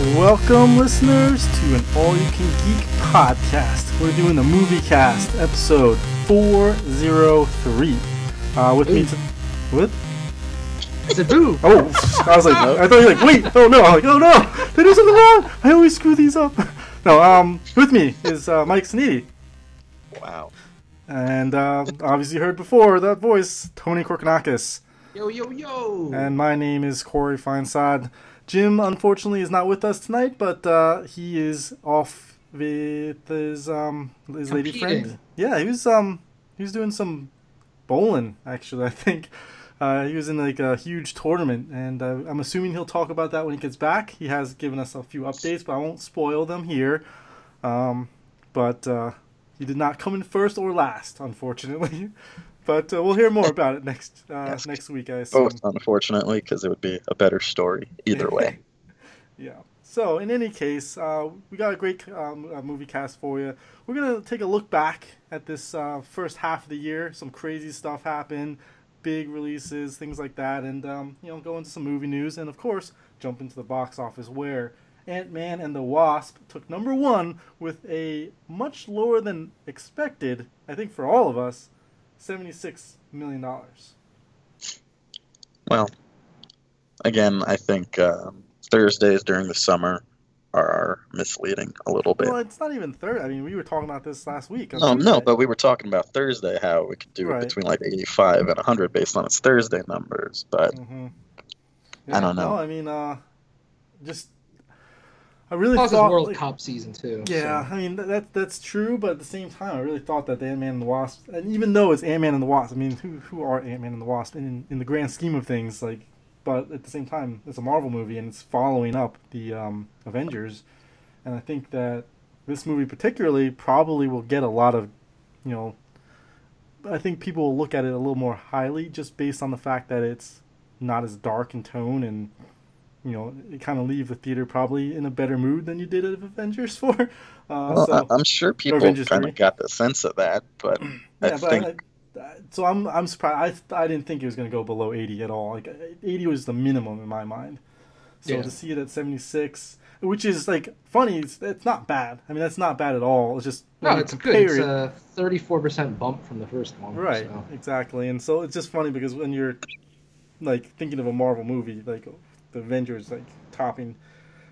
Welcome, listeners, to an All You Can Geek podcast. We're doing the movie cast, episode 403. Uh, with me, Ooh. to, what? It's a boo. Oh, I was like, I thought you were like, wait, oh no, I'm like, oh no, did I do something wrong? I always screw these up. No, um, with me is uh, Mike Sneedy, Wow. and uh, obviously you heard before that voice, Tony Korkanakis. Yo, yo, yo. And my name is Corey Feinsad. Jim, unfortunately, is not with us tonight, but uh, he is off with his um his lady Competing. friend. Yeah, he was um he was doing some bowling actually. I think uh, he was in like a huge tournament, and uh, I'm assuming he'll talk about that when he gets back. He has given us a few updates, but I won't spoil them here. Um, but uh, he did not come in first or last, unfortunately. But uh, we'll hear more about it next uh, Yes. next week, I assume. Both, unfortunately, because it would be a better story either way. Yeah. So, in any case, uh, we got a great um, uh, movie cast for you. We're gonna take a look back at this uh, first half of the year. Some crazy stuff happened, big releases, things like that, and um, you know, go into some movie news, and of course, jump into the box office where Ant Man and the Wasp took number one with a much lower than expected, I think, for all of us, seventy-six million dollars. Well, again, I think um, Thursdays during the summer are misleading a little bit. Well, it's not even third. I mean, we were talking about this last week. on No, no, but we were talking about Thursday how we could do Right. it between like 85 and 100 based on its Thursday numbers. But hmm I don't know. No, I mean, uh, just I really Plus, thought. World like- Cup season too. yeah, so- I mean that, that that's true, but at the same time, I really thought that the Ant Man and the Wasp, and even though it's Ant Man and the Wasp, I mean, who who are Ant Man and the Wasp in in the grand scheme of things, like, but at the same time, it's a Marvel movie and it's following up the um, Avengers, and I think that this movie particularly probably will get a lot of, you know, I think people will look at it a little more highly just based on the fact that it's not as dark in tone and you know it kind of leave the theater probably in a better mood than you did at Avengers Four. Uh, well, so, I, I'm sure people kind of got the sense of that. But I yeah, but think I, I, so I'm I'm surprised. I, I didn't think it was going to go below 80 at all. Like 80 was the minimum in my mind. So Yeah. to see it at 76, which is like funny, it's, it's not bad. I mean that's not bad at all. It's just No, it's good. It's a 34% bump from the first one. Right, so. exactly. And so it's just funny because when you're like thinking of a Marvel movie, like the Avengers like topping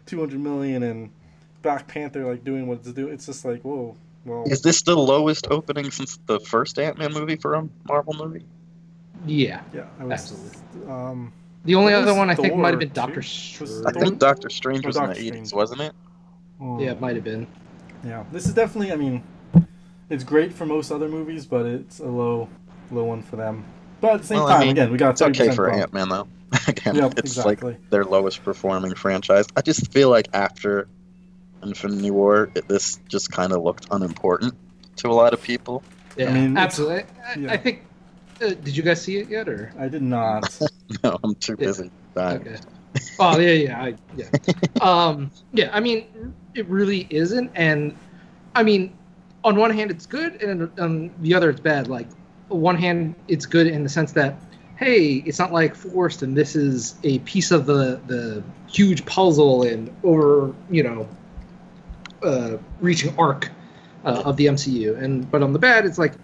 200 million and Black Panther like doing what it's doing, it's just like whoa. Well, is this the lowest opening since the first Ant-Man movie for a Marvel movie? Yeah. yeah, I was, absolutely. Um, The only other one I think might have been? Doctor Strange. I think Doctor Strange Oh, was in Doctor the 80s, wasn't it? hmm. Yeah, it might have been. yeah. This is definitely. I mean, it's great for most other movies, but it's a low, low one for them. But at the same Well, I time, mean, again, we got It's okay 30% for. Ant-Man though. Again, Yep, it's exactly. like their lowest performing franchise. I just feel like after Infinity War, it, this just kind of looked unimportant to a lot of people. Yeah, mean, absolutely. I, yeah. I think. Uh, did you guys see it yet, or? I did not. No, I'm too Yeah. busy dying. Okay. Oh yeah, yeah, I, yeah. um, yeah. I mean, it really isn't, and I mean, on one hand, it's good, and on the other, it's bad. Like, on one hand, it's good in the sense that, hey, it's not like forced, and this is a piece of the the huge puzzle and over, you know, uh, reaching arc uh, of the MCU. And but on the bad, it's like.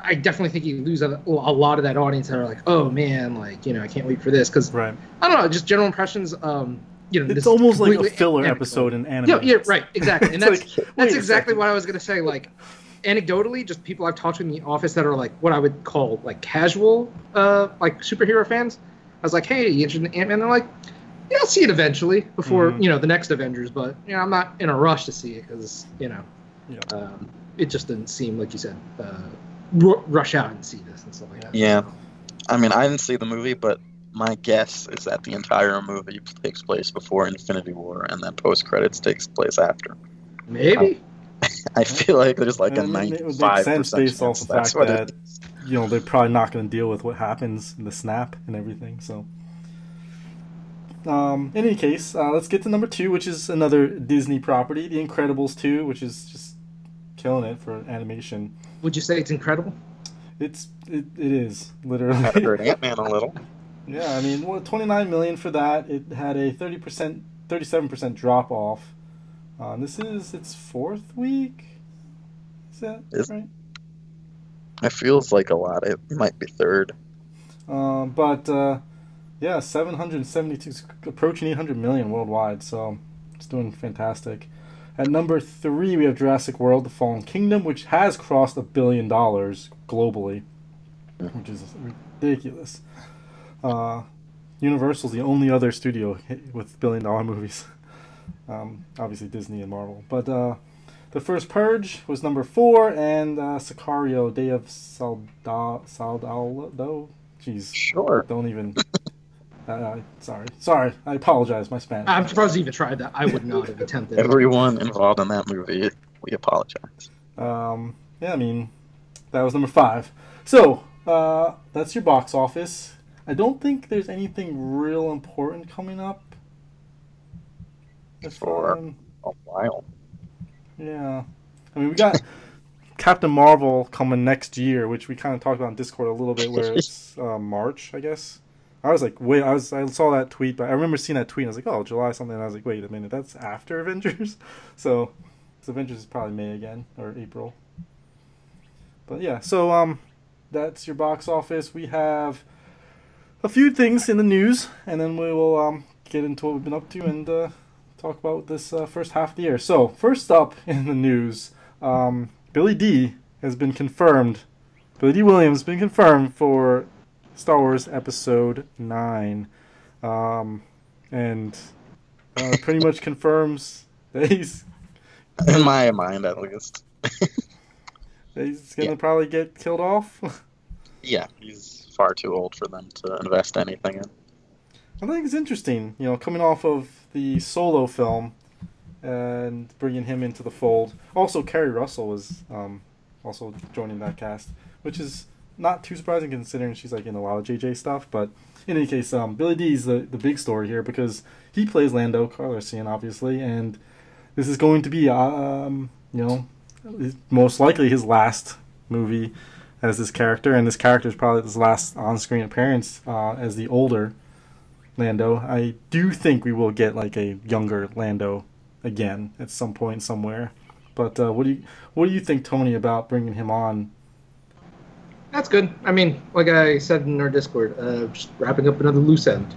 I definitely think you lose a, a lot of that audience that are like, "Oh man, like you know, I can't wait for this." Because right. I don't know, just general impressions. Um, you know, It's almost like a filler anecdotal. episode in anime. Yeah, yeah, right, exactly, and that's like, that's exactly what I was gonna say. Like, anecdotally, just people I've talked to in the office that are like what I would call like casual, uh, like superhero fans. I was like, "Hey, you interested in Ant Man?" They're like, "Yeah, I'll see it eventually before Mhm. you know the next Avengers, but you know, I'm not in a rush to see it because you know, Yeah. um, it just didn't seem like you said uh, ru- rush out and see this and stuff like that." Yeah. I mean, I didn't see the movie, but my guess is that the entire movie takes place before Infinity War, and then post credits takes place after. maybe. I feel like there's like a And it- it ninety-five percent based off the fact that it is. you know they're probably not going to deal with what happens in the snap and everything. So, um, in any case, uh, let's get to number two, which is another Disney property, The Incredibles two, which is just killing it for animation. Would you say it's incredible? It's it, it is I literally. heard Ant Man a little. yeah, I mean, well, twenty nine million for that. It had a thirty percent thirty-seven percent drop off. Uh, this is its fourth week. Is that Is- right? It feels like a lot. It might be third. Um, but uh, yeah, 772, approaching 800 million worldwide. So it's doing fantastic. At number three, we have Jurassic World: The Fallen Kingdom, which has crossed a billion dollars globally, which is ridiculous. Uh, Universal's the only other studio with billion-dollar movies. Um, obviously Disney and Marvel, but uh, the first Purge was number four, and uh, Sicario: Day of Salda- Saldado. Jeez, Sure. don't even. Uh, uh, sorry, sorry. I apologize. My Spanish. I'm surprised you even tried that. I would not have attempted. Everyone involved in that movie, we apologize. Um, yeah, I mean, that was number five. So uh, that's your box office. I don't think there's anything real important coming up. As far For- A while. yeah, I mean, we got Captain Marvel coming next year, which we kind of talked about in Discord a little bit, where it's uh, March, I guess. I was like, wait, I was I saw that tweet, but I remember seeing that tweet. And I was like, oh, July something. And I was like, wait a minute, that's after Avengers. so, so Avengers is probably May again or April. But yeah, so um, that's your box office. We have a few things in the news, and then we will um get into what we've been up to and uh, talk about this uh, first half of the year. So first up in the news, um, Billy Dee has been confirmed. Billy Dee Williams has been confirmed for Star Wars Episode Nine, um, and uh, pretty much confirms that he's In my mind, at least. he's gonna Yeah. probably get killed off. Yeah, he's far too old for them to invest anything in. I think it's interesting, you know, coming off of the solo film and bringing him into the fold. Also, Keri Russell was um, also joining that cast, which is not too surprising considering she's like in a lot of JJ stuff. But in any case, um, Billy Dee is the, the big story here because he plays Lando Calrissian, obviously, and this is going to be, um, you know, most likely his last movie as this character, and this character is probably his last on-screen appearance uh, as the older Lando. I do think we will get like a younger Lando again at some point somewhere. But uh, what do you what do you think, Tony, about bringing him on? That's good. I mean, like I said in our Discord, uh, just wrapping up another loose end.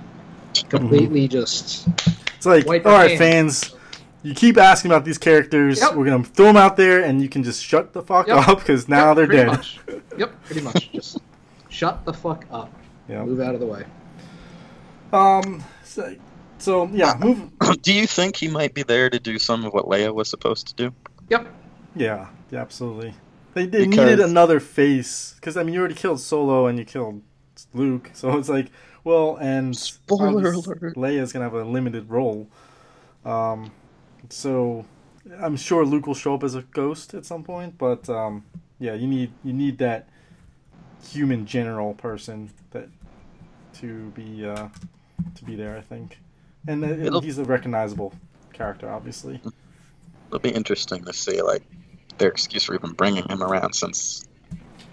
Completely just. It's like, all hands. fans, you keep asking about these characters. Yep. We're gonna throw them out there, and you can just shut the fuck Yep. up because now Yep, they're dead. Much. Yep, pretty much. Just shut the fuck up. Yeah. Move out of the way. Um. So, so yeah, move. do you think he might be there to do some of what Leia was supposed to do? Yep. Yeah, yeah, absolutely. They, they Because- needed another face because I mean you already killed Solo and you killed Luke, so it's like well, and Spoiler obviously alert. Leia's gonna have a limited role. Um, so I'm sure Luke will show up as a ghost at some point, but um, yeah, you need you need that human general person that to be uh, to be there. I think, and, uh, and he's a recognizable character, obviously. It'll be interesting to see like their excuse for even bringing him around, since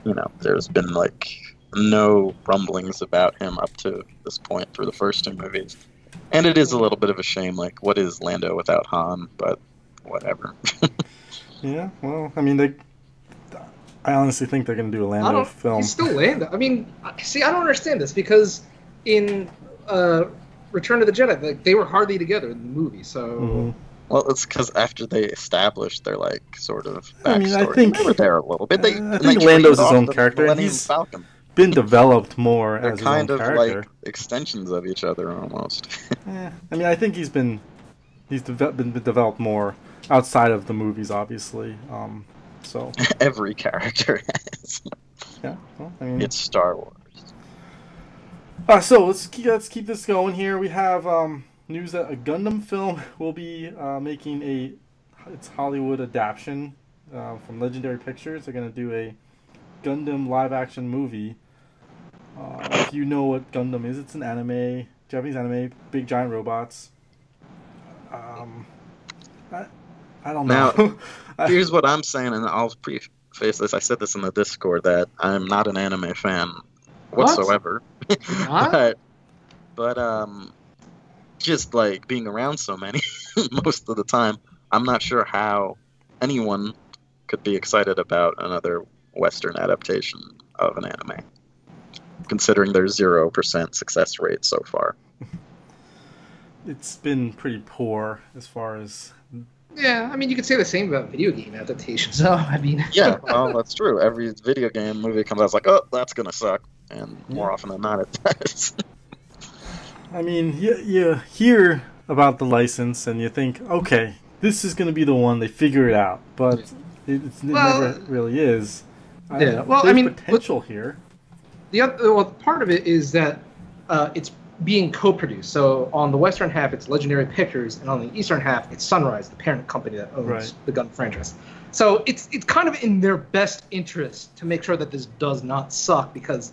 you know there's been like no rumblings about him up to this point through the first two movies, and it is a little bit of a shame. Like, what is Lando without Han? But whatever. Yeah, well, I mean, they. I honestly think they're gonna do a Lando film. He's still Lando. I mean, see, I don't understand this because in uh, Return of the Jedi, like they were hardly together in the movie. So Mhm. Well, it's because after they established their like sort of I mean, I think- they were there a little bit. They, Uh, I think they Lando's his own the character, and Millennium he's- Falcon. Been developed more They're as kind his of character. like extensions of each other almost. Eh, I mean, I think he's been he's deve- been developed more outside of the movies, obviously. Um, so Every character has. yeah, well, I mean, It's Star Wars. Uh, so let's keep, let's keep this going here. We have um, news that a Gundam film will be uh, making a its Hollywood adaptation uh, from Legendary Pictures. They're gonna do a Gundam live action movie. Uh, if you know what Gundam is, it's an anime, Japanese anime, big giant robots. Um, I, I don't know. Now, Here's what I'm saying, and I'll preface this. I said this in the Discord that I'm not an anime fan What? whatsoever. But, but um, just like being around so many most of the time, I'm not sure how anyone could be excited about another Western adaptation of an anime, considering their zero percent success rate so far. It's been pretty poor as far as Yeah, I mean, you could say the same about video game adaptations. So, I mean, Yeah, well, that's true. Every video game movie comes out, it's like, oh, that's gonna suck, and more Yeah. often than not, it does. I mean, you, you hear about the license and you think, okay, this is going to be the one. They figure it out, but it, it's, it Well, never really is. I- yeah, well, I mean, potential here. the other well, part of it is that uh, it's being co-produced. So on the western half, it's Legendary Pictures, and on the eastern half, it's Sunrise, the parent company that owns Right. the Gun franchise. So it's it's kind of in their best interest to make sure that this does not suck because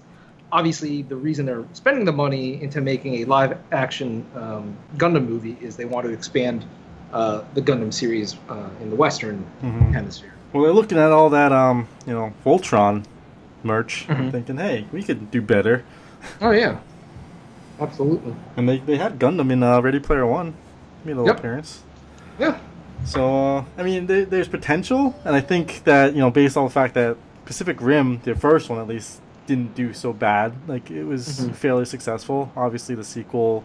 obviously the reason they're spending the money into making a live action um, Gundam movie is they want to expand uh, the Gundam series uh, in the western Mhm. hemisphere. Well, they're looking at all that, um, you know, Voltron merch, and Mhm. thinking, hey, we could do better. Oh yeah, absolutely. And they, they had Gundam in uh, Ready Player One, made a little Yep. appearance. Yeah. So uh, I mean, there, there's potential, and I think that you know, based on the fact that Pacific Rim, the first one at least, didn't do so bad. Like it was Mhm. fairly successful. Obviously, the sequel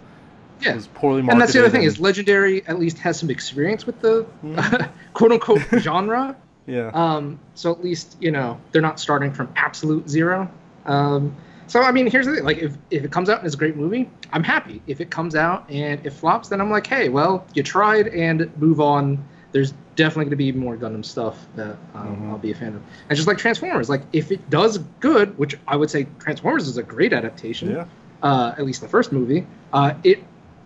Yeah. was poorly marketed. And that's the other thing is Legendary at least has some experience with the Mhm. quote unquote genre. yeah, Um, so at least you know they're not starting from absolute zero. Um, so I mean, here's the thing: like if, if it comes out and it's a great movie, I'm happy. If it comes out and it flops, then I'm like, hey, well, you tried and move on. There's definitely going to be more Gundam stuff that um, Mhm. I'll be a fan of. And just like Transformers, like if it does good, which I would say Transformers is a great adaptation. yeah. Uh, at least the first movie, uh, it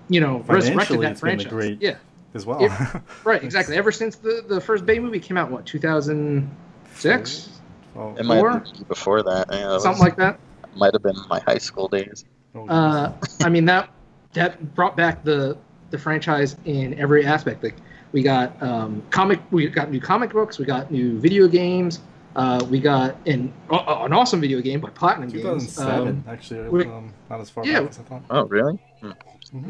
you know resurrected that it's been a franchise. great- Yeah, As well. It- right, exactly. Ever since the the first Bay movie came out, what 2006, oh, It might Four? have been before that. Yeah, it was- something like that. Might have been my high school days. oh, Uh, I mean that that brought back the the franchise in every aspect. Like we got um, comic, we got new comic books, we got new video games, uh, we got an uh, an awesome video game by Platinum Games. 2007, Um, actually, we- um, not as far yeah. back as I thought. Oh, really? Hmm.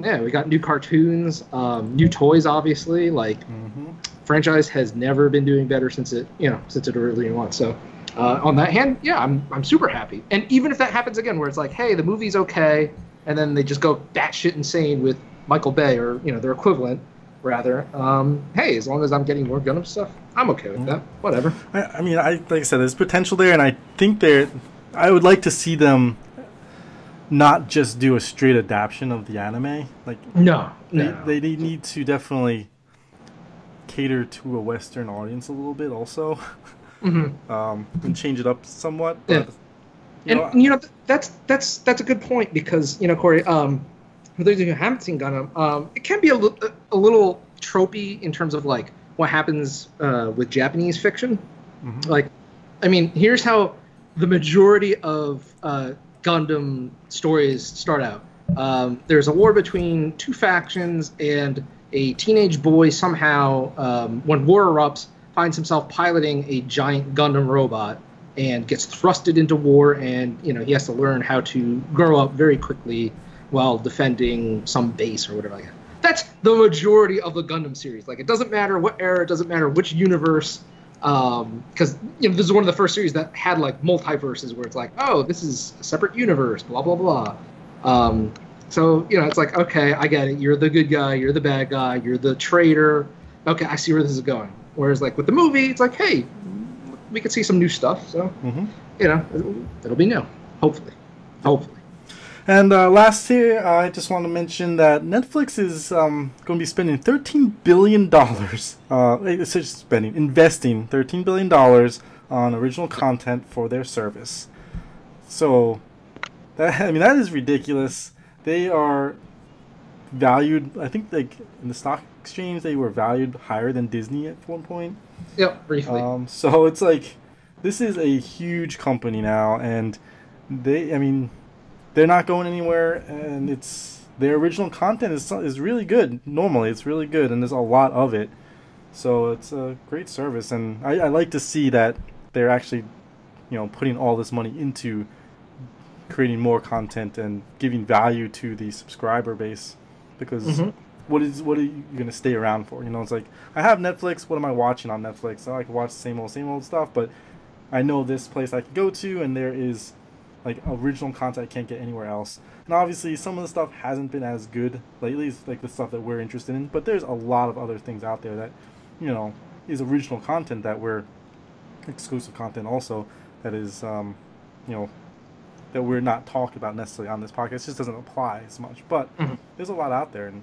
yeah, we got new cartoons, um, new toys. Obviously, like hmm franchise has never been doing better since it you know since it originally launched. So uh, on that hand, yeah, I'm I'm super happy. And even if that happens again, where it's like, hey, the movie's okay, and then they just go batshit insane with Michael Bay or you know their equivalent, rather. Um, hey, as long as I'm getting more Gundam stuff, I'm okay with that. Whatever. I, I mean, I like I said, there's potential there, and I think there. I would like to see them not just do a straight adaptation of the anime. Like No, they, no. they, they need to definitely cater to a Western audience a little bit, also, Mhm. um, and change it up somewhat. Yeah. But, you And know, you know that's that's that's a good point because you know Corey, um, for those of you who haven't seen Gundam, um, it can be a, li- a little tropey in terms of like what happens uh, with Japanese fiction. Mhm. Like, I mean, here's how the majority of uh, Gundam stories start out. Um, there's a war between two factions, and a teenage boy somehow, um, when war erupts, finds himself piloting a giant Gundam robot and gets thrusted into war, and you know he has to learn how to grow up very quickly while defending some base or whatever like that. That's the majority of the Gundam series. Like, it doesn't matter what era, it doesn't matter which universe because you know this is one of the first series that had like multiverses where it's like oh this is a separate universe blah blah blah um, so you know it's like okay i get it you're the good guy you're the bad guy you're the traitor okay i see where this is going whereas like with the movie it's like hey we could see some new stuff so Mhm. you know it'll, it'll be new hopefully hopefully And uh, last here, I just want to mention that Netflix is um, going to be spending thirteen billion dollars. Uh, it's just spending, investing thirteen billion dollars on original content for their service. So, that I mean that is ridiculous. They are valued. I think like in the stock exchange, they were valued higher than Disney at one point. yep briefly Um, so it's like this is a huge company now, and they, I mean, they're not going anywhere, and it's their original content is is really good. Normally, it's really good, and there's a lot of it. So it's a great service, and I, I like to see that they're actually, you know, putting all this money into creating more content and giving value to the subscriber base. because Mhm. What is what are you going to stay around for? You know, it's like I have Netflix. What am I watching on Netflix? So I can watch the same old same old stuff, but I know this place I can go to, and there is like original content I can't get anywhere else. And obviously, some of the stuff hasn't been as good lately, it's like the stuff that we're interested in. But there's a lot of other things out there that, you know, is original content that we're exclusive content also that is, um, you know, that we're not talking about necessarily on this podcast. It just doesn't apply as much. But Mhm. there's a lot out there, and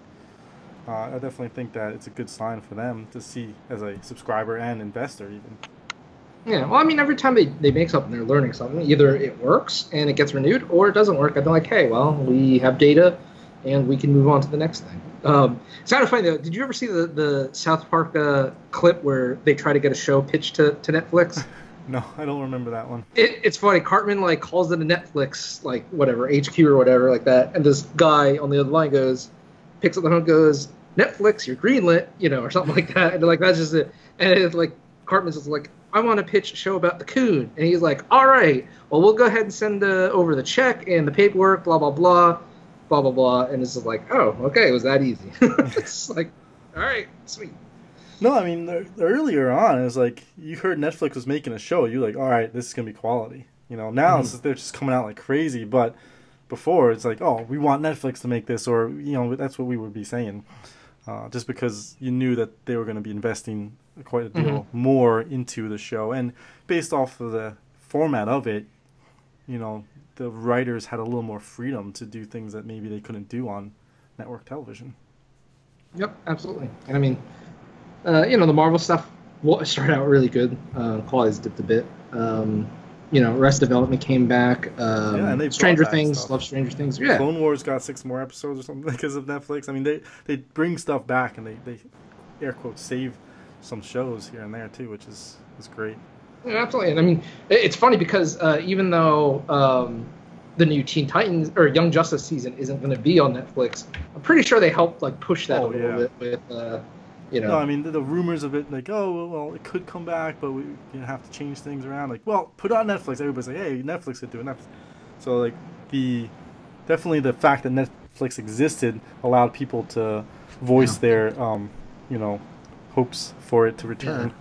uh, I definitely think that it's a good sign for them to see as a subscriber and investor even. Yeah, well, I mean, every time they, they make something, they're learning something. Either it works and it gets renewed, or it doesn't work, and they're like, hey, well, we have data, and we can move on to the next thing. Um, it's kind of funny, though. Did you ever see the, the South Park uh, clip where they try to get a show pitched to, to Netflix? No, I don't remember that one. it, it's funny. Cartman, like, calls it a Netflix, like, whatever, HQ or whatever, like that, and this guy on the other line goes, picks up the phone and goes, Netflix, you're greenlit, you know, or something like that. And they're like, that's just it. And it's like, Cartman's just like, I want to pitch a show about the coon. And he's like, all right, well, we'll go ahead and send uh, over the check and the paperwork, blah, blah, blah, blah, blah, blah. And it's just like, oh, okay, it was that easy. it's like, all right, sweet. No, I mean the, the earlier on, it was like you heard Netflix was making a show. You're like, all right, this is gonna be quality. You know, now it's they're just coming out like crazy. But before, it's like, oh, we want Netflix to make this, or you know, that's what we would be saying. Uh, just because you knew that they were going to be investing quite a deal more into the show, and based off of the format of it, you know, the writers had a little more freedom to do things that maybe they couldn't do on network television. Yep, absolutely. And I mean, uh, you know, the Marvel stuff wa- started out really good. Uh, quality's dipped a bit. Um, you know, Arrested Development came back. Um, Yeah, and they Stranger Things, stuff. love Stranger Things. Yeah, Clone Wars got six more episodes or something because of Netflix. I mean, they they bring stuff back and they, they air quotes save some shows here and there too, which is is great. Yeah, absolutely. And I mean, it's funny because uh, even though um, the new Teen Titans or Young Justice season isn't going to be on Netflix, I'm pretty sure they helped like push that Oh, a little yeah. bit with, uh, you know. No, I mean the, the rumors of it, like oh well, it could come back, but we you know, have to change things around. Like, well, put it on Netflix. Everybody's like, hey, Netflix could do it. Netflix. So like the definitely the fact that Netflix existed allowed people to voice their um, you know hopes for it to return.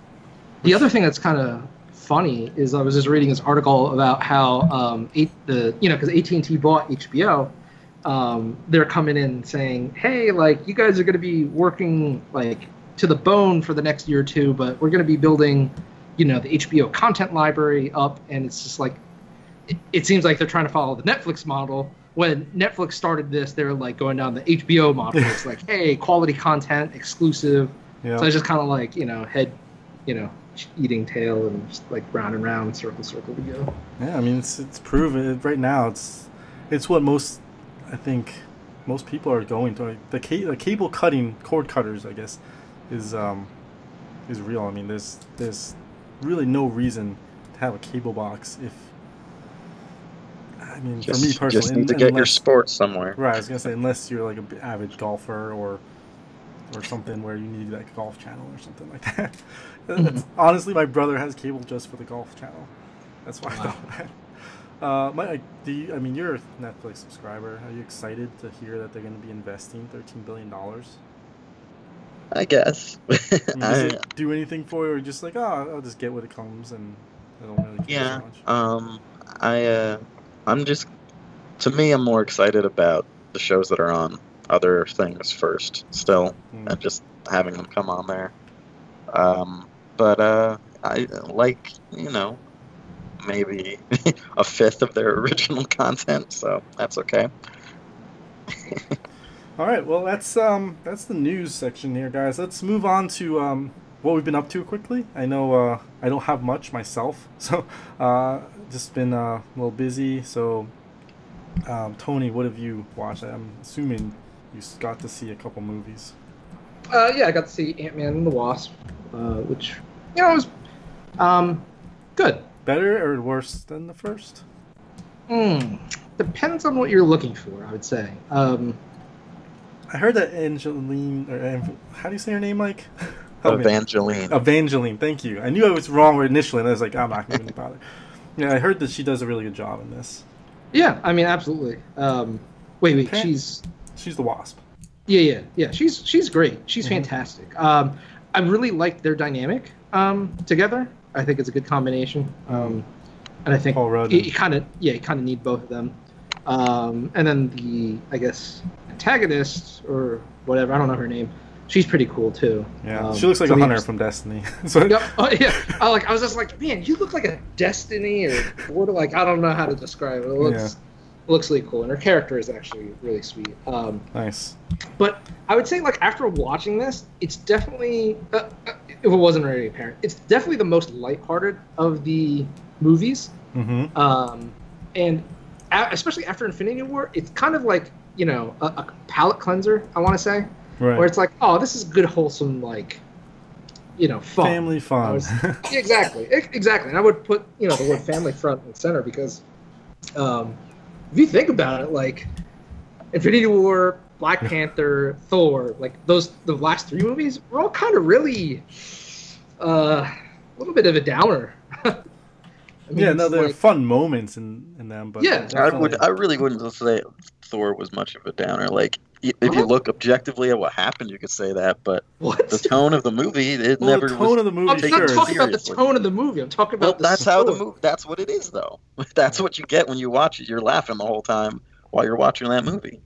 The other thing that's kind of funny is I was just reading this article about how um, eight, the you know because AT and T bought HBO, um, they're coming in saying, hey, like you guys are going to be working like to the bone for the next year or two, but we're going to be building, you know, the HBO content library up, and it's just like it, it seems like they're trying to follow the Netflix model. When Netflix started this, they're like going down the HBO model. it's like, hey, quality content, exclusive. Yeah. So it's just kind of like you know head, you know, eating tail and just like round and round, circle, circle we go. Yeah, I mean it's it's proven right now. It's it's what most I think most people are going to. Like, the, the cable cutting cord cutters, I guess, is um is real. I mean, there's there's really no reason to have a cable box if I mean Just, for me personally, just need to un- get your unless- sports somewhere. Right, I was gonna say unless you're like an avid golfer or or something where you need like a golf channel or something like that. That's, honestly, my brother has cable just for the golf channel. That's why I thought that. Uh, my, do you, I mean, you're a Netflix subscriber. Are you excited to hear that they're going to be investing thirteen billion dollars? I guess. Does it do anything for you, or just like, oh, I'll just get what it comes, and I don't really care yeah. so much? Um. I. Uh. I'm just. To me, I'm more excited about the shows that are on other things first. Still, Mm. and just having them come on there. Um. But uh, I like you know, maybe a fifth of their original content, so that's okay. All right, well that's um that's the news section here, guys. Let's move on to um what we've been up to quickly. I know uh, I don't have much myself, so uh, just been uh, a little busy. So, um, Tony, what have you watched? I'm assuming you got to see a couple movies. Uh, yeah, I got to see Ant Man and the Wasp, uh, which you know was um, good. Better or worse than the first? Hmm. Depends on what you're looking for, I would say. Um, I heard that Angeline, or how do you say her name, Mike? Help me. Evangeline. Evangeline, thank you. I knew I was wrong initially, and I was like, I'm not going to bother. Yeah, I heard that she does a really good job in this. yeah, I mean, absolutely. Um, wait, wait, Okay. she's She's the Wasp. Yeah, yeah, yeah. She's she's great. She's Mhm. fantastic. Um, I really like their dynamic um, together. I think it's a good combination. Um, and I think Paul Rudd you, you kind of yeah, you kind of need both of them. Um, and then the I guess antagonist or whatever I don't know her name. She's pretty cool too. Yeah, Um, she looks like so a hunter interest- from Destiny. so, Yep. Oh, yeah. I like. I was just like, man, you look like a Destiny or? Like I don't know how to describe it. It looks looks really cool, and her character is actually really sweet. Um, Nice. but I would say like after watching this, it's definitely uh, uh, if it wasn't already apparent, it's definitely the most lighthearted of the movies. Mm-hmm. Um, and a- especially after Infinity War, it's kind of like you know a, a palate cleanser. I want to say Right. where it's like, oh, this is good, wholesome, like you know, fun. Family fun. was- exactly, exactly. And I would put you know the word family front and center because, um, if you think about it, like Infinity War, Black Panther, Thor, like those the last three movies were all kind of really, uh, a little bit of a downer. I mean, yeah, no, it's there are fun moments in, in them, but Yeah. I would. I really wouldn't say Thor was much of a downer. Like, y- if you uh-huh. look objectively at what happened, you could say that. But what? the tone of the movie, it well, never the tone was. of the movie I'm not talking is, about the tone of the movie. I'm talking Well, about the that's how the movie. That's what it is, though. That's what you get when you watch it. You're laughing the whole time while you're watching that movie.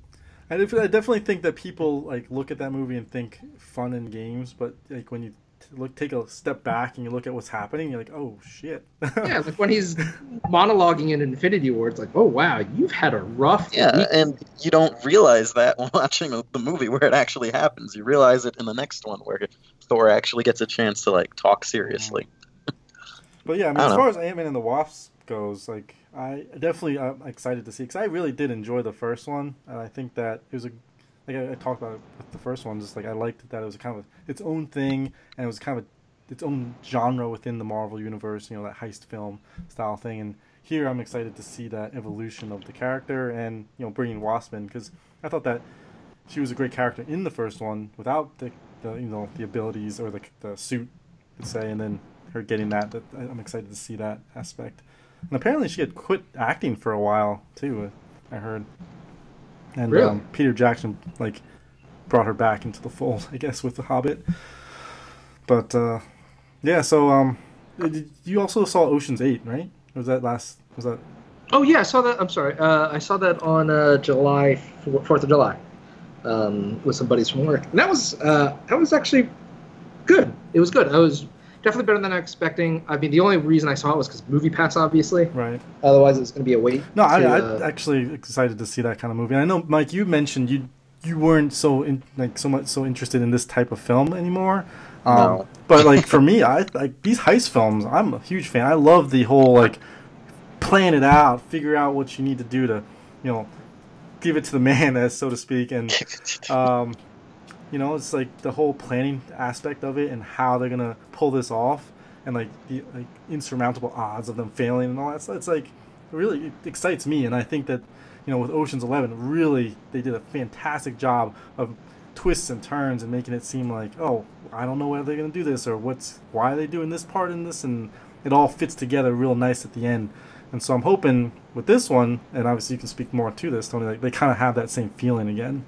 I definitely think that people like look at that movie and think fun and games, but like when you t- look take a step back and you look at what's happening, you're like, oh shit. Yeah, like when he's monologuing in Infinity War, it's like, oh wow, you've had a rough Yeah, week. and you don't realize that watching the movie where it actually happens. You realize it in the next one where Thor actually gets a chance to like talk seriously. Mm-hmm. But yeah, I mean, I as don't far as Ant Man and the Wasp goes, like I definitely I'm excited to see because I really did enjoy the first one, and I think that it was a like I, I talked about it with the first one, just like I liked that it was kind of its own thing, and it was kind of its own genre within the Marvel universe, you know, that heist film style thing. And here, I'm excited to see that evolution of the character, and you know, bringing Wasp in because I thought that she was a great character in the first one without the, the you know the abilities or the the suit, let's say, and then her getting that. That I'm excited to see that aspect. And apparently, she had quit acting for a while too. I heard. And Really? um, Peter Jackson like brought her back into the fold, I guess, with the Hobbit. But uh, yeah, so um, you also saw Ocean's Eight, right? Or was that last? Was that? Oh yeah, I saw that. I'm sorry, uh, I saw that on uh, July Fourth of July um, with some buddies from work. And that was uh, that was actually good. It was good. I was definitely better than I was expecting. I mean, the only reason I saw it was because Movie Pass, obviously. Right. Otherwise, it's going to be a wait. No, I, to, I uh, actually excited to see that kind of movie. And I know, Mike, you mentioned you you weren't so in, like so much so interested in this type of film anymore. Um, No. but like for me, I like these heist films. I'm a huge fan. I love the whole like plan it out, figure out what you need to do to, you know, give it to the man, as so to speak, and um, you know, it's like the whole planning aspect of it and how they're gonna pull this off, and like the like insurmountable odds of them failing and all that. So it's like it really it excites me, and I think that you know with Ocean's Eleven, really they did a fantastic job of twists and turns and making it seem like oh I don't know whether they're gonna do this or what's why are they doing this part in this, and it all fits together real nice at the end. And so I'm hoping with this one, and obviously you can speak more to this, Tony. Like they kind of have that same feeling again.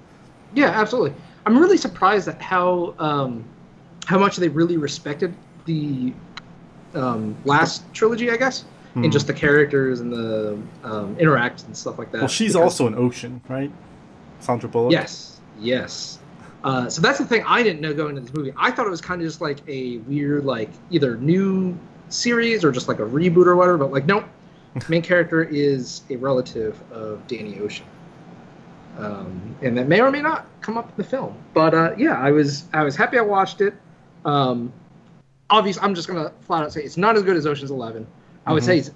Yeah, absolutely. I'm really surprised at how um, how much they really respected the um, last trilogy, I guess, Hmm. and just the characters and the um, interacts and stuff like that. Well, she's because- also an ocean, right? Sandra Bullock. Yes, yes. Uh, so that's the thing I didn't know going into this movie. I thought it was kind of just like a weird, like either new series or just like a reboot or whatever. But like, nope. Main character is a relative of Danny Ocean, um, and that may or may not come up in the film. But uh, yeah, I was I was happy I watched it. Um, obviously, I'm just gonna flat out say it's not as good as Ocean's Eleven. I would Mhm. say it's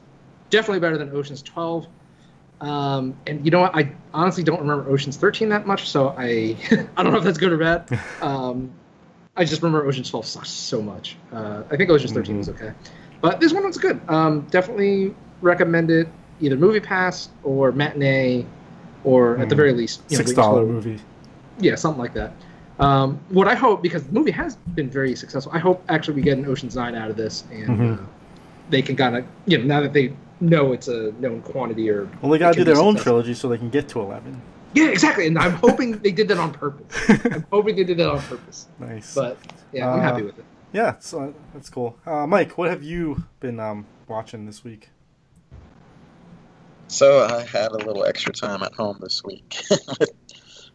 definitely better than Ocean's Twelve. Um, and you know what? I honestly don't remember Ocean's 13 that much, so I I don't know if that's good or bad. Um, I just remember Ocean's 12 sucks so much. Uh, I think Ocean's 13 was okay, but this one was good. Um, definitely recommend it. Either Movie Pass or matinee, or at the Mm. very least, you know, Six dollar movie. yeah, something like that. Um, what I hope, because the movie has been very successful, I hope actually we get an Ocean's Nine out of this, and Mhm. uh, they can kind of, you know, now that they know it's a known quantity or Well, they gotta do their own trilogy so they can get to eleven. Yeah, exactly. And I'm hoping they did that on purpose. I'm hoping they did that on purpose. Nice. But yeah, I'm Uh, happy with it. yeah, so that's cool. Uh, Mike, what have you been um, watching this week? So I had a little extra time at home this week with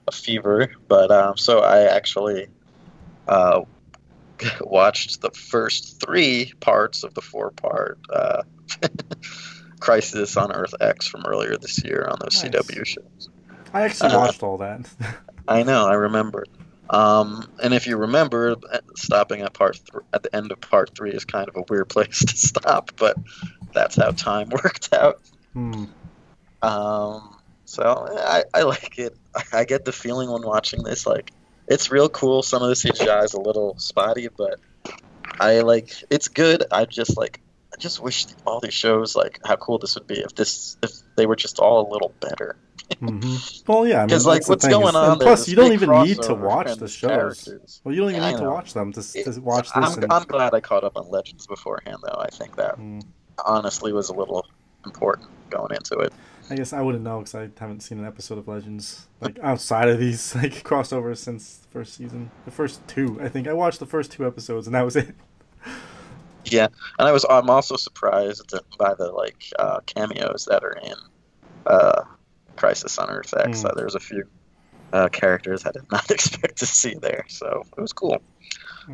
a fever, but um, so I actually uh, watched the first three parts of the four-part uh, Crisis on Earth X from earlier this year on those Nice. CW shows. I actually Uh, watched all that. I know, I remember. Um, and if you remember, uh, stopping at part th- at the end of part three is kind of a weird place to stop, but that's how time worked out. hmm. Um, so I, I like it. I get the feeling when watching this, like it's real cool. Some of the CGI is a little spotty, but I like it's good. I just like I just wish all these shows like how cool this would be if this if they were just all a little better. hmm Well, yeah, I mean, like, what's going is- on plus, you don't even need to watch the shows. characters. Well, you don't even Yeah, need to watch them to, to watch this. I'm, and, I'm glad I caught up on Legends beforehand, though. I think that Mm. honestly was a little important going into it. I guess I wouldn't know because I haven't seen an episode of Legends like outside of these like crossovers since the first season. The first two, I think I watched the first two episodes and that was it. Yeah, and I was I'm also surprised by the like uh, cameos that are in uh, Crisis on Earth X. Mm. There's a few uh, characters I did not expect to see there, so it was cool.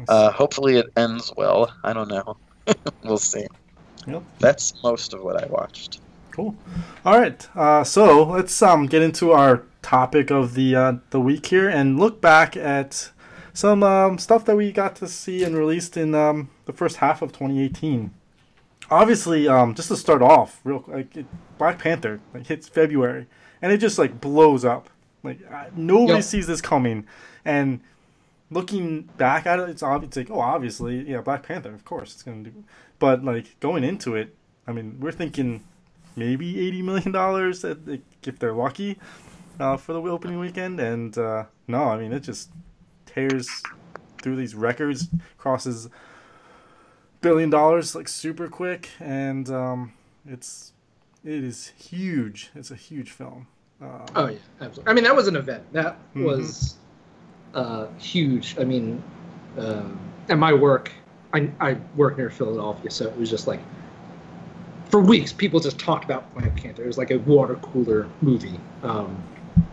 Uh, hopefully it ends well. I don't know. we'll see. Yep. That's most of what I watched. Cool. All right. Uh, so let's um, get into our topic of the uh, the week here and look back at some um, stuff that we got to see and released in um, the first half of 2018. Obviously, um, just to start off, real like it, Black Panther like hits February and it just like blows up. Like uh, nobody Yep. sees this coming, and looking back at it, it's obvious. Like, oh, obviously, yeah, Black Panther, of course, it's gonna do. But like going into it, I mean, we're thinking maybe eighty million dollars if they're lucky uh, for the opening weekend, and uh, no, I mean it just tears through these records, crosses billion dollars like super quick, and um, it's it is huge. It's a huge film. Um, Oh yeah, absolutely. I mean, that was an event. That Mhm. was uh, huge. I mean, um, at my work, I, I work near Philadelphia, so it was just like for weeks, people just talked about Black Panther. It was like a water cooler movie, um,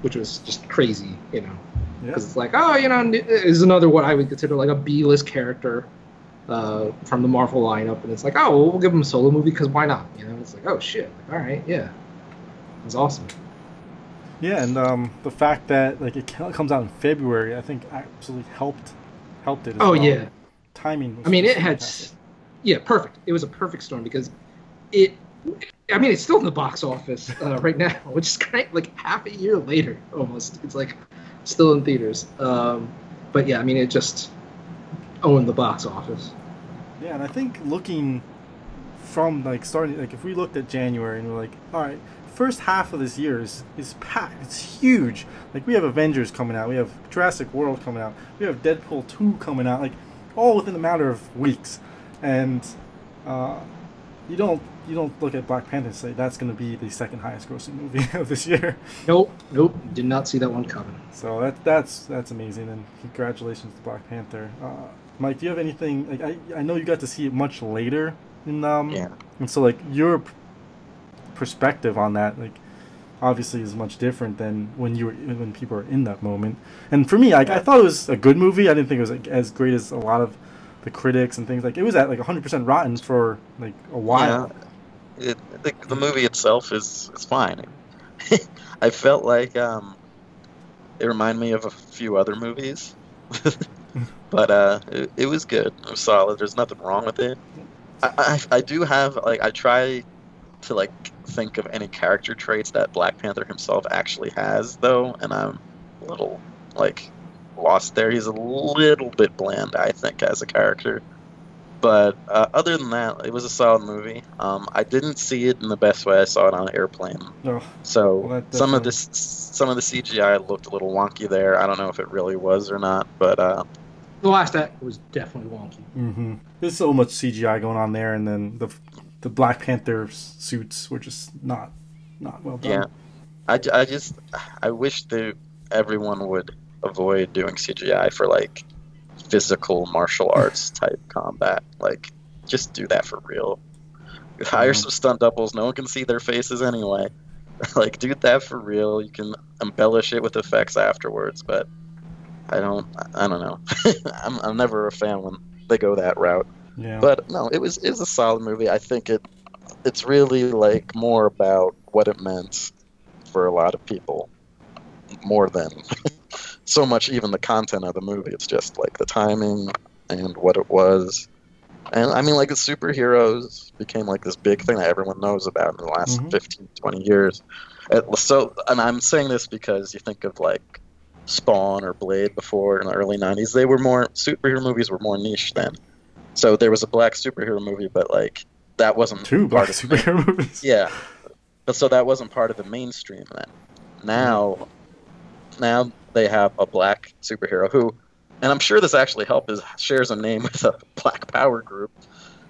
which was just crazy, you know. yeah. Because it's like, oh, you know, is another what I would consider like a B-list character uh, from the Marvel lineup, and it's like, oh, well, we'll give him a solo movie because why not? You know, it's like, oh shit, like, all right, yeah, it's awesome. Yeah, and um, the fact that like it comes out in February, I think absolutely helped helped it. Oh well. yeah, timing. Was I mean, it had, fantastic. yeah, perfect. It was a perfect storm because it. I mean, it's still in the box office uh, right now, which is kind of like half a year later, almost. It's like still in theaters. Um, but yeah, I mean, it just owned the box office. Yeah, and I think looking from like starting like if we looked at January and we're like, all right, first half of this year is is packed. It's huge. Like we have Avengers coming out, we have Jurassic World coming out, we have Deadpool two coming out, like all within a matter of weeks, and uh, you don't you don't look at Black Panther and say that's going to be the second highest grossing movie of this year. Nope, nope, did not see that one coming. So that that's that's amazing, and congratulations to Black Panther. Uh, Mike, do you have anything? Like I, I know you got to see it much later in um, Yeah. and so like your p- perspective on that, like obviously is much different than when you were when people are in that moment. And for me, like I thought it was a good movie. I didn't think it was like, as great as a lot of the critics and things. Like it was at like 100% rotten for like a while. It, the, the movie itself is is fine. I felt like um, it reminded me of a few other movies, but uh, it, it was good. It was solid. There's nothing wrong with it. I, I I do have like I try to like think of any character traits that Black Panther himself actually has though, and I'm a little like lost there. He's a little bit bland, I think, as a character. But uh, other than that, it was a solid movie. Um, I didn't see it in the best way. I saw it on an airplane. Oh, So Well, some of definitely- this, some of the CGI looked a little wonky there. I don't know if it really was or not, but uh, The last act was definitely wonky. hmm There's so much CGI going on there, and then the the Black Panther suits were just not not well done. yeah. I, I just I wish that everyone would avoid doing CGI for like physical martial arts type combat. Like, just do that for real. Hire Mhm. some stunt doubles. No one can see their faces anyway. like, do that for real. You can embellish it with effects afterwards, but I don't. I don't know. I'm, I'm never a fan when they go that route. Yeah. But no, it was it was a solid movie. I think it it's really like more about what it meant for a lot of people, more than so much even the content of the movie. It's just like the timing and what it was. And I mean, like the superheroes became like this big thing that everyone knows about in the last Mhm. 15, 20 years. So, and I'm saying this because you think of like Spawn or Blade before in the early 90s, they were more, superhero movies were more niche then. So there was a black superhero movie, but like that wasn't Two black part of superhero movies. yeah, but so that wasn't part of the mainstream then. Now, now they have a black superhero who, and I'm sure this actually helped, is shares a name with a Black Power group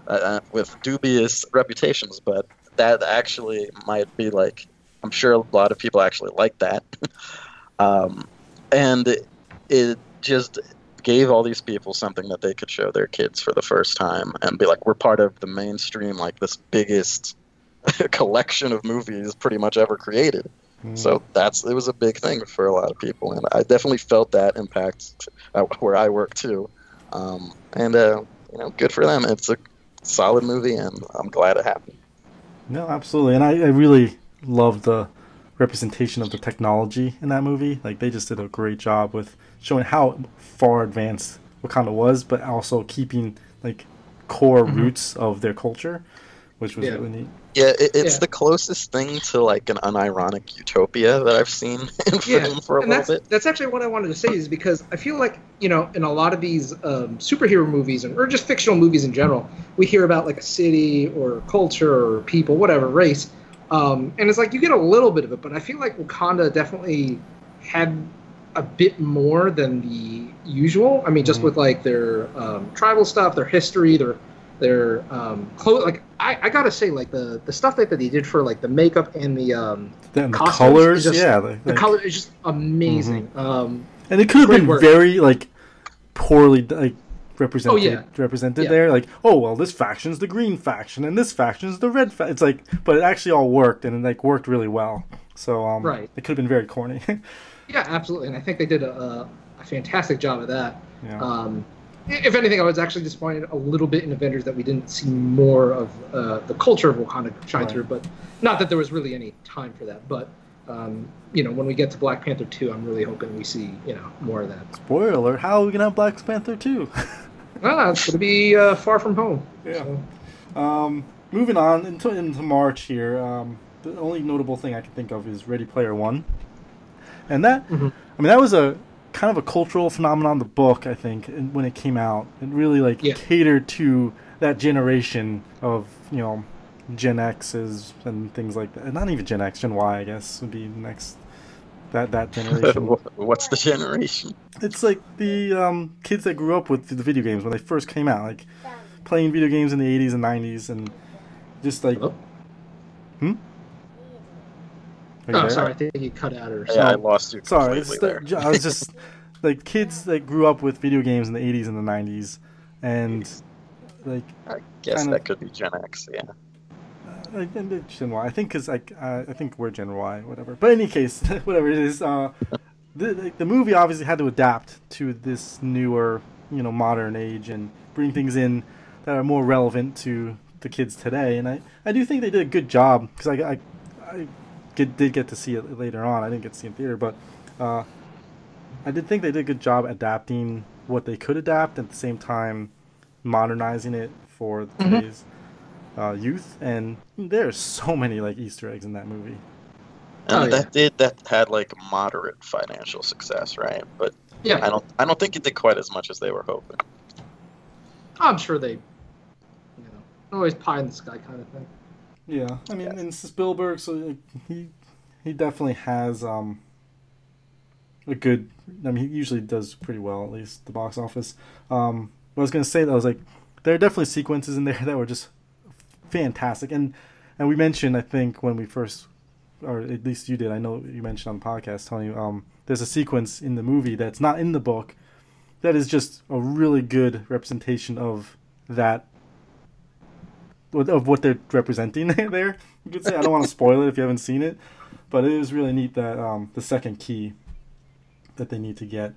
uh, uh, with dubious reputations, but that actually might be like, I'm sure a lot of people actually like that, um, and it, it just gave all these people something that they could show their kids for the first time and be like, we're part of the mainstream, like this biggest collection of movies pretty much ever created. Mm. So that's it was a big thing for a lot of people, and I definitely felt that impact where I work too. Um, and uh, you know, good for them. It's a solid movie, and I'm glad it happened. No, absolutely, and I, I really love the representation of the technology in that movie. Like they just did a great job with showing how far advanced Wakanda was, but also keeping like core Mhm. roots of their culture, which was Yeah. really neat. Yeah, it, it's Yeah. the closest thing to like an unironic utopia that I've seen in Yeah, film for a and little that's bit. that's actually what I wanted to say is because I feel like you know in a lot of these um, superhero movies and or just fictional movies in general, we hear about like a city or culture or people, whatever race, um, and it's like you get a little bit of it, but I feel like Wakanda definitely had a bit more than the usual. I mean, just Mhm. with like their um, tribal stuff, their history, their their um, clothes. Like I, I gotta say, like the the stuff that, that they did for like the makeup and the um, Then the colors, just- yeah, the, the color is just amazing. Um, and it could have been work. very like poorly like represented Oh, yeah. represented Yeah. there. Like, oh well, this faction's the green faction, and this faction's the red. Fa-. It's like, but it actually all worked, and it like worked really well. So um, Right. it could have been very corny. yeah, absolutely, and I think they did a, a, fantastic job of that. yeah. Um, if anything, I was actually disappointed a little bit in Avengers that we didn't see more of uh, the culture of Wakanda shine Right. through. But not that there was really any time for that. But um, you know, when we get to Black Panther two, I'm really hoping we see you know more of that. Spoiler alert: How are we gonna have Black Panther two? Ah, it's going to be uh, far from home. Yeah. So, Um, moving on into, into March here, um, the only notable thing I can think of is Ready Player One, and that Mhm. I mean that was a kind of a cultural phenomenon. The book, I think, and when it came out, it really like Yeah. catered to that generation of you know Gen X's and things like that. Not even Gen X, Gen Y, I guess would be next. That that generation. What's the generation? It's like the um, kids that grew up with the video games when they first came out, like playing video games in the 80s and 90s, and just like. Hello? Hmm? Are you oh, there? sorry, I think you cut out or Yeah, something. I lost you Sorry, completely it's there. the, I was just like kids that grew up with video games in the 80s and the 90s, and like I guess kind of- that could be Gen X. Yeah. Uh, like, and Gen Y. I think because like uh, I think we're Gen Y, whatever. But in any case, whatever it is, uh, the the- the movie obviously had to adapt to this newer, you know, modern age and bring things in that are more relevant to the kids today. And I, I do think they did a good job because I, I, I get, did get to see it later on. I didn't get to see it in theater, but uh, I did think they did a good job adapting what they could adapt at the same time modernizing it for Mhm. today's uh, youth. And there's so many like Easter eggs in that movie. And Oh, yeah. that did that had like moderate financial success, right? But yeah, I don't I don't think it did quite as much as they were hoping. I'm sure they, you know, always pie in the sky kind of thing. Yeah, I mean, and Spielberg, so he he definitely has um a good. I mean, he usually does pretty well, at least the box office. Um, what I was gonna say though was like there are definitely sequences in there that were just fantastic, and and we mentioned I think when we first or at least you did. I know you mentioned on the podcast, Tony. Um, there's a sequence in the movie that's not in the book that is just a really good representation of that of what they're representing there. You could say I don't want to spoil it if you haven't seen it, but it is really neat that um, the second key that they need to get.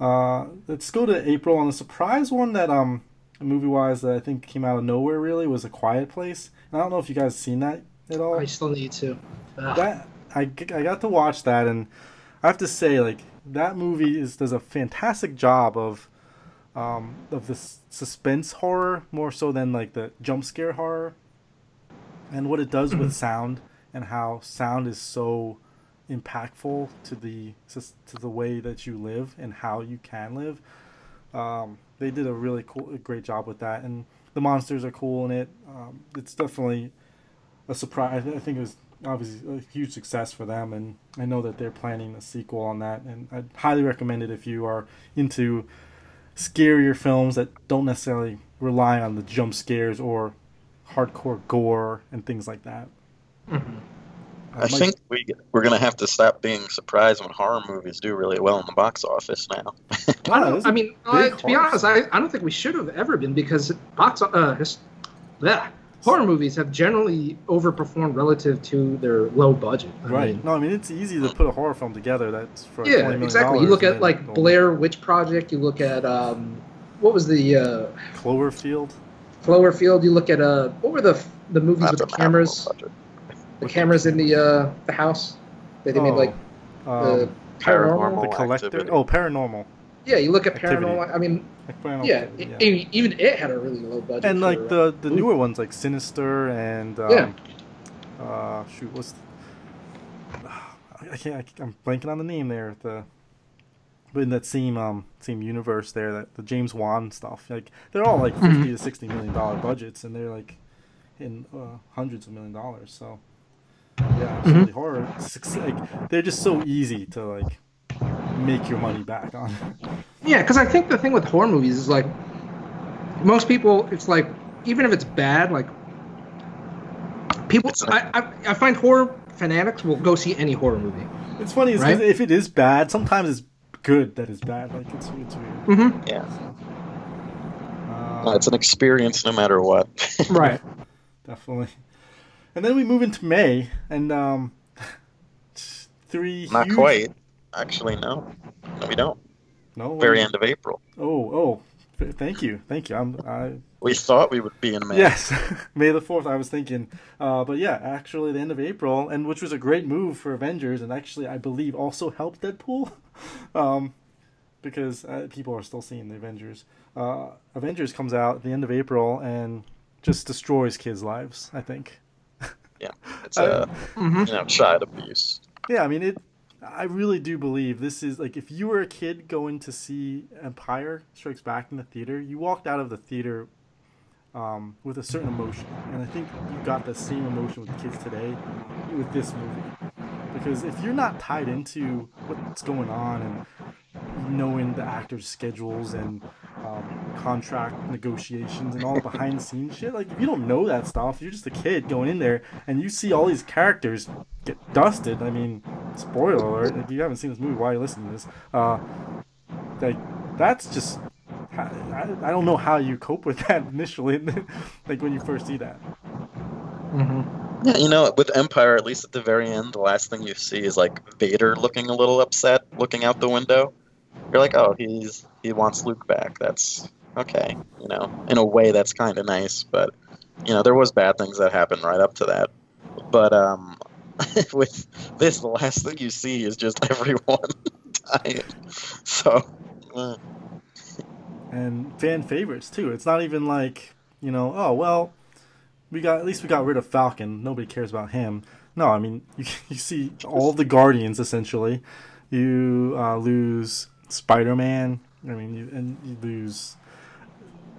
Uh, let's go to April on the surprise one that um movie wise that I think came out of nowhere really was A Quiet Place. And I don't know if you guys seen that at all. I still need to. Ugh. That I, I got to watch that and I have to say like that movie is does a fantastic job of um, of this suspense horror more so than like the jump scare horror and what it does with sound and how sound is so impactful to the to the way that you live and how you can live. Um, they did a really cool a great job with that and the monsters are cool in it. Um, it's definitely a surprise i think it was obviously a huge success for them and i know that they're planning a sequel on that and i'd highly recommend it if you are into scarier films that don't necessarily rely on the jump scares or hardcore gore and things like that. Mhm. I think we we're gonna have to stop being surprised when horror movies do really well in the box office now. I, don't, I mean, to be honest, I, I don't think we should have ever been because box uh, his, bleh, horror movies have generally overperformed relative to their low budget. I right. mean, no, I mean it's easy to put a horror film together that's for yeah, million exactly. You look at like Blair Witch Project. You look at um, what was the uh, Cloverfield. Cloverfield. You look at uh, what were the the movies That's with the a cameras? massive budget. The cameras in the uh, the house. That they made like um, the Paranormal. paranormal. the collector. Activity. Oh, paranormal. Yeah, you look at Activity. paranormal. I mean, Like paranormal yeah, Activity, I mean, even it had a really low budget. and like uh, the the Ooh. newer ones like Sinister and um, Yeah. uh shoot what's I can't I, am blanking on the name there the but in that same um same universe there that the James Wan stuff like they're all like 50 Mhm. to 60 million dollar budgets and they're like in uh, hundreds of million dollars so yeah absolutely horror suc- like they're just so easy to like make your money back on Yeah, because I think the thing with horror movies is like most people, it's like even if it's bad, like people, I, I, I find horror fanatics will go see any horror movie. it's funny is 'cause Right? if it is bad sometimes it's good that is bad like it's, it's weird Mm-hmm. Yeah, Uh, it's an experience no matter what. Right. definitely. And then we move into May, and um, three. Not huge- quite. Actually, no. No, we don't. No. Very end of April. Oh, oh. Thank you, thank you. I'm. I We thought we would be in May. yes, May the fourth. I was thinking, uh, but yeah, actually, the end of April, and which was a great move for Avengers, and actually, I believe also helped Deadpool, um, because uh, people are still seeing the Avengers. Uh, Avengers comes out at the end of April and just destroys kids' lives. I think. Yeah, it's a Mm-hmm. you know child abuse. Yeah, I mean it. I really do believe this is like if you were a kid going to see Empire Strikes Back in the theater, you walked out of the theater um, with a certain emotion, and I think you got the same emotion with the kids today with this movie. Because if you're not tied into what's going on and knowing the actors' schedules and um, contract negotiations and all the behind the scenes shit, like if you don't know that stuff, you're just a kid going in there and you see all these characters get dusted. I mean, spoiler alert! If you haven't seen this movie, why are you listening to this? Uh, like that's just. I, I don't know how you cope with that initially, like when you first see that. Mm-hmm. Yeah, you know, with Empire, at least at the very end, the last thing you see is like Vader looking a little upset, looking out the window. You're like, oh, he's he wants Luke back. That's okay. You know, in a way, that's kind of nice. But you know, there was bad things that happened right up to that. But um, with this, the last thing you see is just everyone dying. So. uh, and fan favorites too. It's not even like you know, oh well, we got at least we got rid of Falcon. Nobody cares about him. No, I mean you, you see all the Guardians essentially. You uh, lose Spider Man. I mean, you, and you lose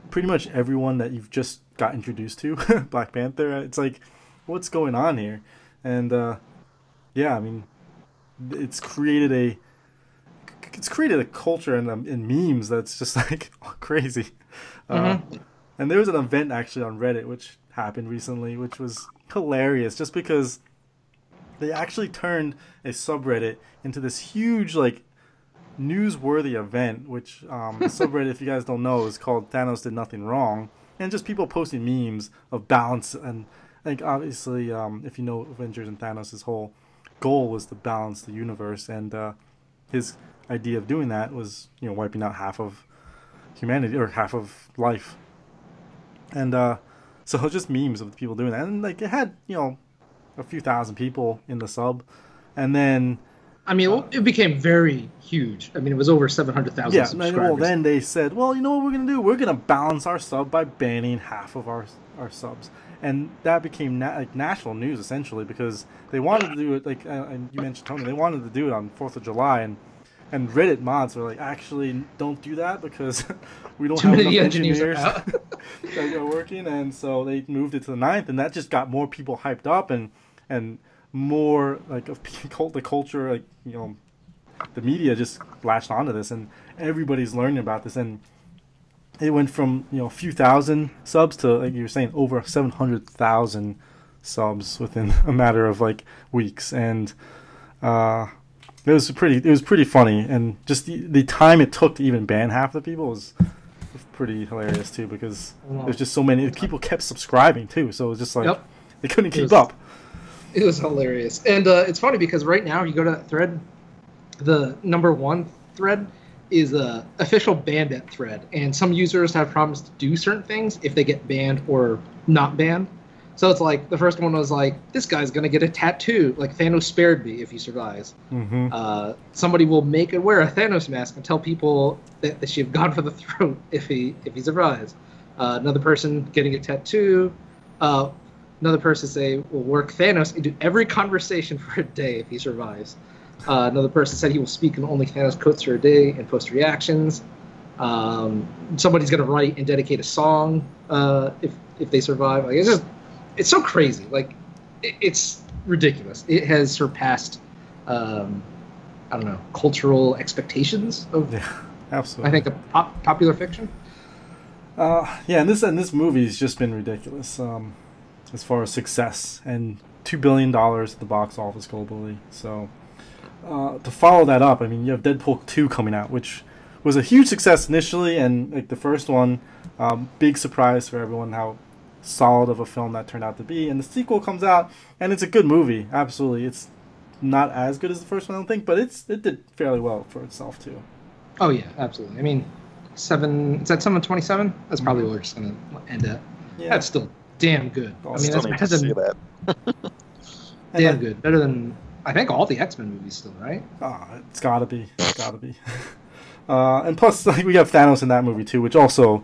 pretty much everyone that you've just got introduced to. Black Panther. It's like, what's going on here? And uh, yeah, I mean, it's created a it's created a culture and um, in memes that's just like crazy. Uh, and there was an event actually on Reddit which happened recently, which was hilarious, just because they actually turned a subreddit into this huge like newsworthy event. Which um, the subreddit, if you guys don't know, is called Thanos did nothing wrong, and just people posting memes of balance and like obviously, um, if you know Avengers and Thanos' his whole goal was to balance the universe, and uh, his idea of doing that was you know wiping out half of humanity or half of life, and uh, so just memes of people doing that, and like it had you know a few thousand people in the sub, and then I mean, uh, it became very huge. I mean, it was over seven hundred thousand. Yeah, subscribers. well, then they said, well, you know what we're gonna do? We're gonna balance our sub by banning half of our our subs and that became na- like national news essentially because they wanted to do it like uh, and you mentioned Tony they wanted to do it on Fourth of July and and Reddit mods were like actually don't do that because we don't Too have enough engineers, that are working. And so they moved it to the 9th and that just got more people hyped up and and more like of the culture like you know the media just latched onto this and everybody's learning about this and it went from you know a few thousand subs to like you were saying over 700,000 subs within a matter of like weeks. And uh, it was pretty it was pretty funny. And just the, the time it took to even ban half the people was, was pretty hilarious too because there's just so many people kept subscribing too. So it was just like yep. they couldn't keep was, up. It was hilarious. And uh, it's funny because right now you go to that thread the number one thread is a official bandit thread, and some users have promised to do certain things if they get banned or not banned. So it's like the first one was like, this guy's gonna get a tattoo, like Thanos spared me if he survives. Mm-hmm. Uh, somebody will make and wear a Thanos mask and tell people that, that she've gone for the throat if he if he survives. Uh, another person getting a tattoo. Uh, another person say will work Thanos into every conversation for a day if he survives. Uh, another person said he will speak in only Thanos quotes for a day and post reactions. Um, somebody's gonna write and dedicate a song uh, if if they survive. Like it's just it's so crazy. Like it, it's ridiculous. It has surpassed um, I don't know cultural expectations of yeah, absolutely. I think a pop, popular fiction. Uh, yeah, and this and this movie's just been ridiculous um, as far as success and two billion dollars at the box office globally. So uh, to follow that up, I mean, you have Deadpool 2 coming out, which was a huge success initially, and like the first one, um, big surprise for everyone how solid of a film that turned out to be. And the sequel comes out, and it's a good movie. Absolutely, it's not as good as the first one, I don't think, but it's it did fairly well for itself too. Oh yeah, absolutely. I mean, seven is that seven twenty seven? That's probably mm-hmm. where we're just gonna end up. Yeah. That's still damn good. I'll I mean, that's better than that. damn good. Better than I think all the X Men movies still, right? Ah, oh, it's gotta be. It's gotta be. Uh, and plus, like we have Thanos in that movie too, which also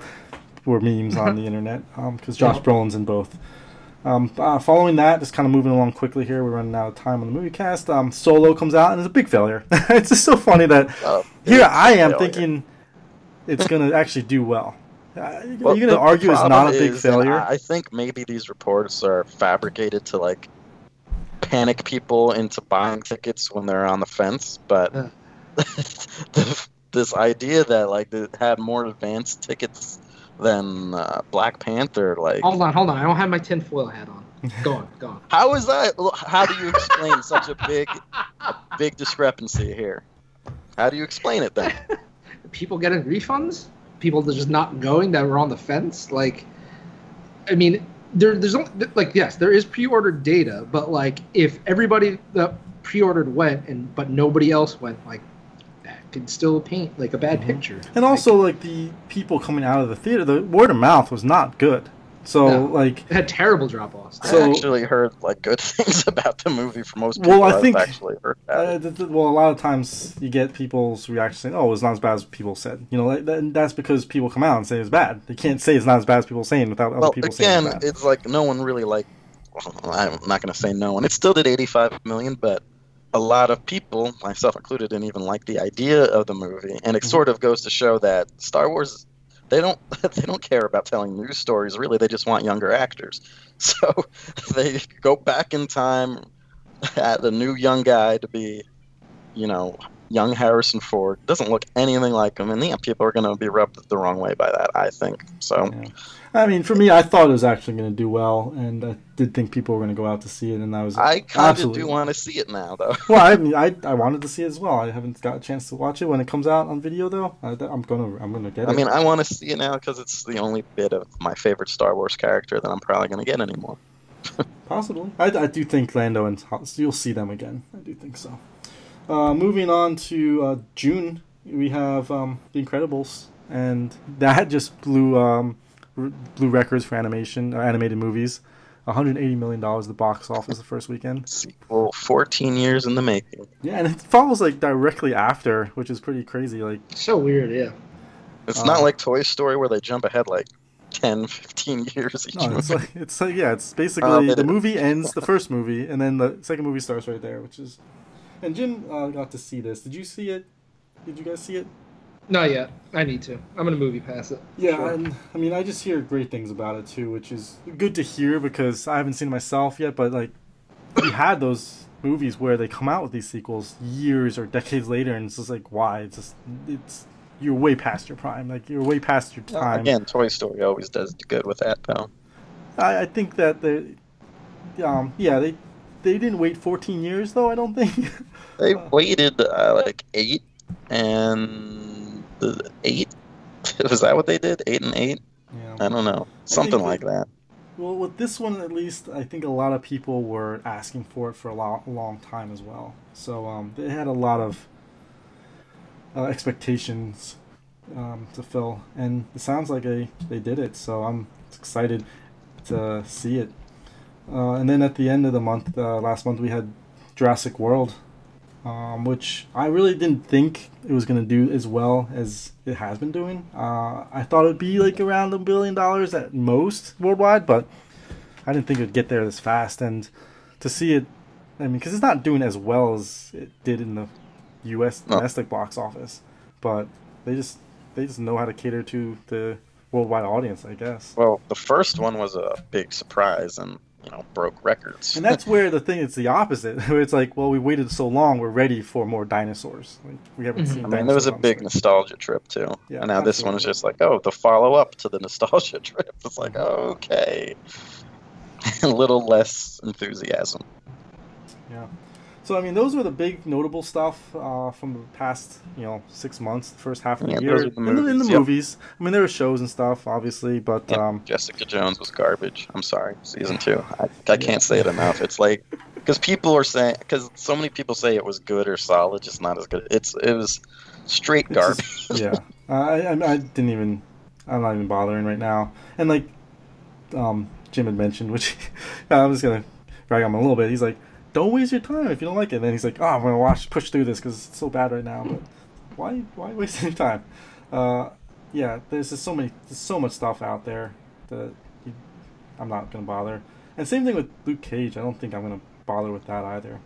were memes on the internet because um, Josh yeah. Brolin's in both. Um, uh, following that, just kind of moving along quickly here, we're running out of time on the movie cast. Um, Solo comes out and it's a big failure. it's just so funny that oh, here I am failure. thinking it's going to actually do well. Uh, well are you going to argue it's not a big is, failure? I think maybe these reports are fabricated to like panic people into buying tickets when they're on the fence, but yeah. the, this idea that like it had more advanced tickets than uh, Black Panther, like hold on, hold on, I don't have my tinfoil hat on. Go on, go on. How is that? How do you explain such a big, big discrepancy here? How do you explain it then? People getting refunds? People just not going that were on the fence? Like, I mean, there, there's like yes, there is pre-ordered data, but like if everybody that pre-ordered went and but nobody else went, like that could still paint like a bad mm-hmm. picture. And also like, like the people coming out of the theater, the word of mouth was not good. So no, like it had terrible drop offs. So, I actually heard like good things about the movie from most people. Well, I think actually heard. Uh, well, a lot of times you get people's reaction saying, "Oh, it's not as bad as people said." You know, that, that's because people come out and say it's bad. They can't say it's not as bad as people saying without well, other people again, saying it's, bad. it's like no one really like. Well, I'm not going to say no one. It still did 85 million, but a lot of people, myself included, didn't even like the idea of the movie, and it mm-hmm. sort of goes to show that Star Wars they don't they don't care about telling news stories really they just want younger actors so they go back in time at a new young guy to be you know young Harrison Ford doesn't look anything like him, and yeah, people are going to be rubbed the wrong way by that. I think so. Yeah. I mean, for me, I thought it was actually going to do well, and I did think people were going to go out to see it, and I was. I kind of do want to see it now, though. well, I mean, I, I wanted to see it as well. I haven't got a chance to watch it when it comes out on video, though. I, am gonna I'm gonna get it. I mean, I want to see it now because it's the only bit of my favorite Star Wars character that I'm probably going to get anymore. Possibly, I, I do think Lando and you'll see them again. I do think so. Uh, moving on to uh, June, we have um, The Incredibles, and that just blew um, blew records for animation, uh, animated movies. 180 million dollars the box office the first weekend. Sequel, 14 years in the making. Yeah, and it follows like directly after, which is pretty crazy. Like so weird, yeah. It's uh, not like Toy Story where they jump ahead like 10, 15 years each. No, it's like it's like yeah, it's basically um, it, the movie ends the first movie, and then the second movie starts right there, which is. And Jim uh, got to see this. Did you see it? Did you guys see it? Not yet. I need to. I'm gonna movie pass it. Yeah, sure. and I mean, I just hear great things about it too, which is good to hear because I haven't seen it myself yet. But like, we had those movies where they come out with these sequels years or decades later, and it's just like, why? It's just it's you're way past your prime. Like you're way past your time. again, Toy Story always does good with that, though. I, I think that they, um, yeah, they they didn't wait 14 years though. I don't think they waited uh, like eight and the eight. Was that what they did? Eight and eight. Yeah. I don't know, something like that. Well, with this one at least, I think a lot of people were asking for it for a long, long time as well. So um, they had a lot of uh, expectations um, to fill, and it sounds like they they did it. So I'm excited to see it. Uh, and then at the end of the month, uh, last month we had Jurassic World, um, which I really didn't think it was gonna do as well as it has been doing. Uh, I thought it'd be like around a billion dollars at most worldwide, but I didn't think it'd get there this fast. And to see it, I mean, because it's not doing as well as it did in the U.S. domestic box office, but they just they just know how to cater to the worldwide audience, I guess. Well, the first one was a big surprise and you know broke records. And that's where the thing is the opposite. It's like, well, we waited so long, we're ready for more dinosaurs. Like, we haven't mm-hmm. seen. I mean, there was a big nostalgia trip too. Yeah, and now absolutely. this one is just like, oh, the follow up to the nostalgia trip. It's like, okay, a little less enthusiasm. Yeah. So I mean, those were the big notable stuff uh, from the past, you know, six months, the first half of the year. The in the, in the yep. movies, I mean, there were shows and stuff, obviously, but yep. um, Jessica Jones was garbage. I'm sorry, season two. I, I can't say it enough. It's like because people are saying because so many people say it was good or solid, just not as good. It's it was straight garbage. Just, yeah, I, I I didn't even. I'm not even bothering right now. And like, um, Jim had mentioned, which I'm just gonna drag on a little bit. He's like don't waste your time if you don't like it. And then he's like, oh, I'm gonna watch, push through this because it's so bad right now. But why, why waste any time? Uh, yeah, there's just so many, there's so much stuff out there that you, I'm not gonna bother. And same thing with Luke Cage. I don't think I'm gonna bother with that either.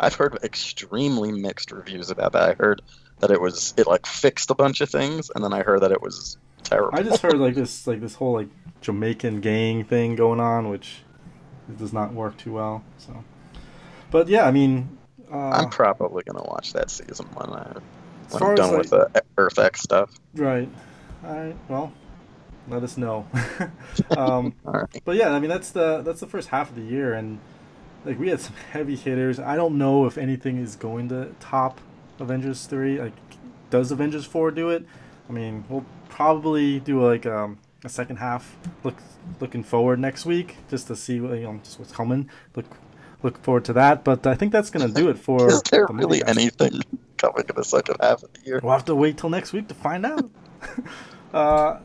I've heard extremely mixed reviews about that. I heard that it was it like fixed a bunch of things, and then I heard that it was terrible. I just heard like this like this whole like Jamaican gang thing going on, which it does not work too well. So, but yeah, I mean, uh, I'm probably gonna watch that season when I when I'm done with the Earth X stuff. Right. All right. Well, let us know. um, right. But yeah, I mean that's the that's the first half of the year, and like we had some heavy hitters. I don't know if anything is going to top Avengers three. Like, does Avengers four do it? I mean, we'll probably do like um, a second half look looking forward next week just to see what, you know just what's coming. Look look forward to that. But I think that's gonna do it for. Is there the really anything coming in the second half of the year? We'll have to wait till next week to find out. uh,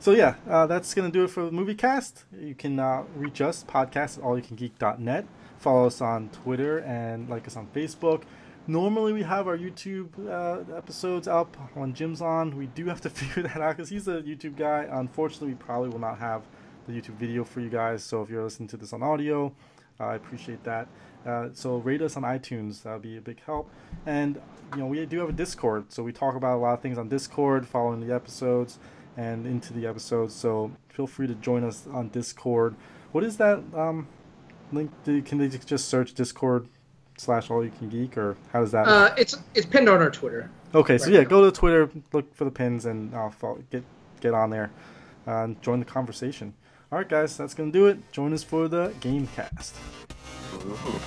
so yeah, uh, that's gonna do it for the movie cast. You can uh, reach us podcast at allyoucangeek.net. Follow us on Twitter and like us on Facebook. Normally we have our YouTube uh, episodes up when Jim's on. We do have to figure that out because he's a YouTube guy. Unfortunately, we probably will not have the YouTube video for you guys. So if you're listening to this on audio, uh, I appreciate that. Uh, so rate us on iTunes. That would be a big help. And you know we do have a Discord, so we talk about a lot of things on Discord following the episodes and into the episodes. So feel free to join us on Discord. What is that um, link? can they just search Discord slash all you can geek, or how does that? Uh, it's it's pinned on our Twitter. okay, so yeah, now. go to Twitter, look for the pins, and I'll follow, get get on there, uh, and join the conversation. All right, guys, that's gonna do it. Join us for the Gamecast. Ooh.